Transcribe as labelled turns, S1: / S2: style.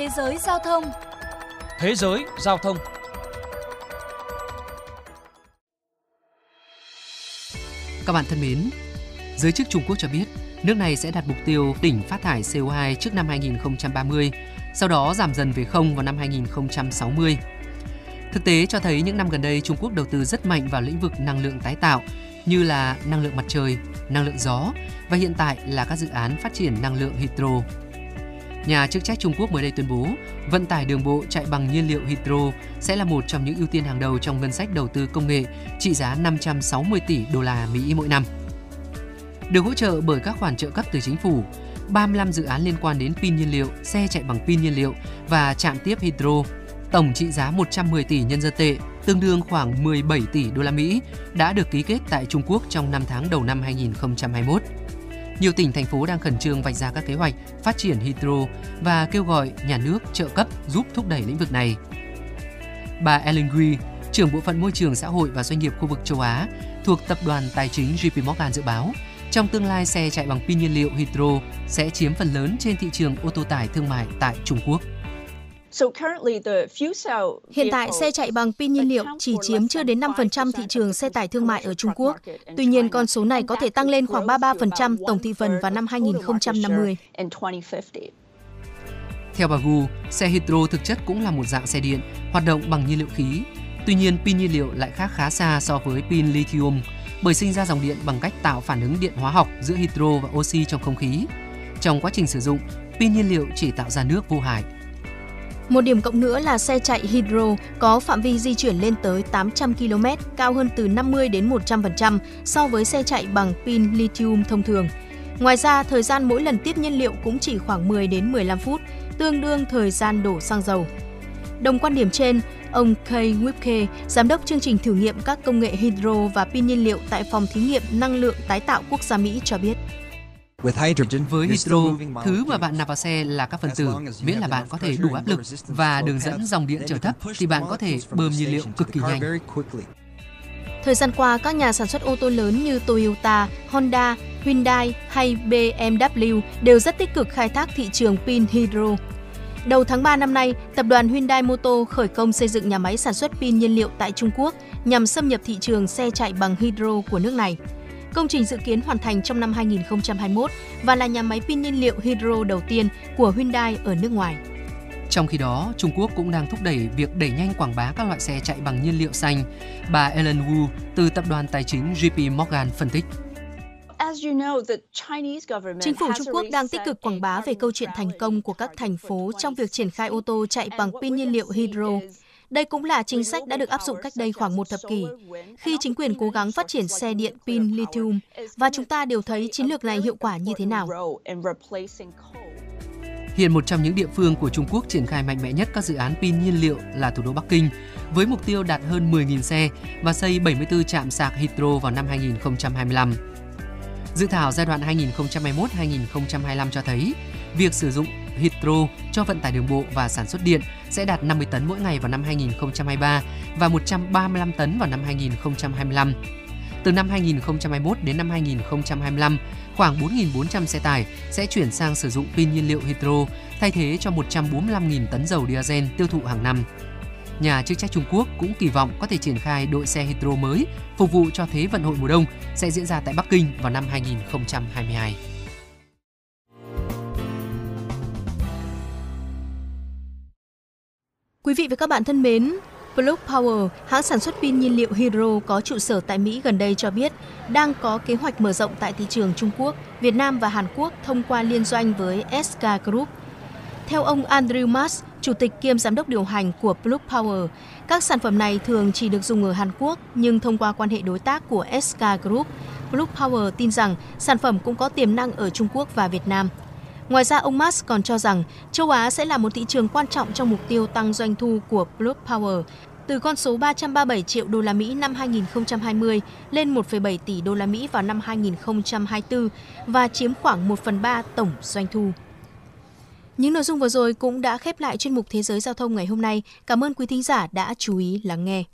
S1: Thế giới giao thông
S2: Thế giới giao thông
S3: Các bạn thân mến, giới chức Trung Quốc cho biết nước này sẽ đặt mục tiêu đỉnh phát thải CO2 trước năm 2030, sau đó giảm dần về không vào năm 2060. Thực tế cho thấy những năm gần đây Trung Quốc đầu tư rất mạnh vào lĩnh vực năng lượng tái tạo như là năng lượng mặt trời, năng lượng gió và hiện tại là các dự án phát triển năng lượng hydro. Nhà chức trách Trung Quốc mới đây tuyên bố, vận tải đường bộ chạy bằng nhiên liệu hydro sẽ là một trong những ưu tiên hàng đầu trong ngân sách đầu tư công nghệ trị giá 560 tỷ đô la Mỹ mỗi năm. Được hỗ trợ bởi các khoản trợ cấp từ chính phủ, 35 dự án liên quan đến pin nhiên liệu, xe chạy bằng pin nhiên liệu và trạm tiếp hydro, tổng trị giá 110 tỷ nhân dân tệ, tương đương khoảng 17 tỷ đô la Mỹ, đã được ký kết tại Trung Quốc trong 5 tháng đầu năm 2021. Nhiều tỉnh thành phố đang khẩn trương vạch ra các kế hoạch phát triển hydro và kêu gọi nhà nước trợ cấp giúp thúc đẩy lĩnh vực này. Bà Ellen Gui, trưởng bộ phận môi trường xã hội và doanh nghiệp khu vực châu Á thuộc tập đoàn tài chính JP Morgan dự báo, trong tương lai xe chạy bằng pin nhiên liệu hydro sẽ chiếm phần lớn trên thị trường ô tô tải thương mại tại Trung Quốc.
S4: Hiện tại, xe chạy bằng pin nhiên liệu chỉ chiếm chưa đến 5% thị trường xe tải thương mại ở Trung Quốc. Tuy nhiên, con số này có thể tăng lên khoảng 33% tổng thị phần vào năm 2050.
S3: Theo bà Gu, xe hydro thực chất cũng là một dạng xe điện, hoạt động bằng nhiên liệu khí. Tuy nhiên, pin nhiên liệu lại khác khá xa so với pin lithium, bởi sinh ra dòng điện bằng cách tạo phản ứng điện hóa học giữa hydro và oxy trong không khí. Trong quá trình sử dụng, pin nhiên liệu chỉ tạo ra nước vô hại,
S4: một điểm cộng nữa là xe chạy hydro có phạm vi di chuyển lên tới 800 km, cao hơn từ 50 đến 100% so với xe chạy bằng pin lithium thông thường. Ngoài ra, thời gian mỗi lần tiếp nhiên liệu cũng chỉ khoảng 10 đến 15 phút, tương đương thời gian đổ xăng dầu. Đồng quan điểm trên, ông Kay Whipke, giám đốc chương trình thử nghiệm các công nghệ hydro và pin nhiên liệu tại phòng thí nghiệm năng lượng tái tạo quốc gia Mỹ cho biết.
S3: Với hydro, thứ mà bạn nạp vào xe là các phân tử, miễn là bạn có thể đủ áp lực và đường dẫn dòng điện trở thấp thì bạn có thể bơm nhiên liệu cực kỳ nhanh.
S4: Thời gian qua, các nhà sản xuất ô tô lớn như Toyota, Honda, Hyundai hay BMW đều rất tích cực khai thác thị trường pin hydro. Đầu tháng 3 năm nay, tập đoàn Hyundai Motor khởi công xây dựng nhà máy sản xuất pin nhiên liệu tại Trung Quốc nhằm xâm nhập thị trường xe chạy bằng hydro của nước này. Công trình dự kiến hoàn thành trong năm 2021 và là nhà máy pin nhiên liệu hydro đầu tiên của Hyundai ở nước ngoài.
S3: Trong khi đó, Trung Quốc cũng đang thúc đẩy việc đẩy nhanh quảng bá các loại xe chạy bằng nhiên liệu xanh. Bà Ellen Wu từ tập đoàn tài chính JP Morgan phân tích.
S4: Chính phủ Trung Quốc đang tích cực quảng bá về câu chuyện thành công của các thành phố trong việc triển khai ô tô chạy bằng pin nhiên liệu hydro. Đây cũng là chính sách đã được áp dụng cách đây khoảng một thập kỷ, khi chính quyền cố gắng phát triển xe điện pin lithium, và chúng ta đều thấy chiến lược này hiệu quả như thế nào.
S3: Hiện một trong những địa phương của Trung Quốc triển khai mạnh mẽ nhất các dự án pin nhiên liệu là thủ đô Bắc Kinh, với mục tiêu đạt hơn 10.000 xe và xây 74 trạm sạc hydro vào năm 2025. Dự thảo giai đoạn 2021-2025 cho thấy việc sử dụng hydro cho vận tải đường bộ và sản xuất điện sẽ đạt 50 tấn mỗi ngày vào năm 2023 và 135 tấn vào năm 2025. Từ năm 2021 đến năm 2025, khoảng 4.400 xe tải sẽ chuyển sang sử dụng pin nhiên liệu hydro thay thế cho 145.000 tấn dầu diesel tiêu thụ hàng năm. Nhà chức trách Trung Quốc cũng kỳ vọng có thể triển khai đội xe hydro mới phục vụ cho Thế vận hội mùa đông sẽ diễn ra tại Bắc Kinh vào năm 2022.
S4: Quý vị và các bạn thân mến, Plug Power, hãng sản xuất pin nhiên liệu hydro có trụ sở tại Mỹ gần đây cho biết đang có kế hoạch mở rộng tại thị trường Trung Quốc, Việt Nam và Hàn Quốc thông qua liên doanh với SK Group. Theo ông Andrew Mas, chủ tịch kiêm giám đốc điều hành của Plug Power, các sản phẩm này thường chỉ được dùng ở Hàn Quốc, nhưng thông qua quan hệ đối tác của SK Group, Plug Power tin rằng sản phẩm cũng có tiềm năng ở Trung Quốc và Việt Nam. Ngoài ra, ông Musk còn cho rằng châu Á sẽ là một thị trường quan trọng trong mục tiêu tăng doanh thu của Plug Power từ con số 337 triệu đô la Mỹ năm 2020 lên 1,7 tỷ đô la Mỹ vào năm 2024 và chiếm khoảng 1 phần 3 tổng doanh thu. Những nội dung vừa rồi cũng đã khép lại chuyên mục Thế giới Giao thông ngày hôm nay. Cảm ơn quý thính giả đã chú ý lắng nghe.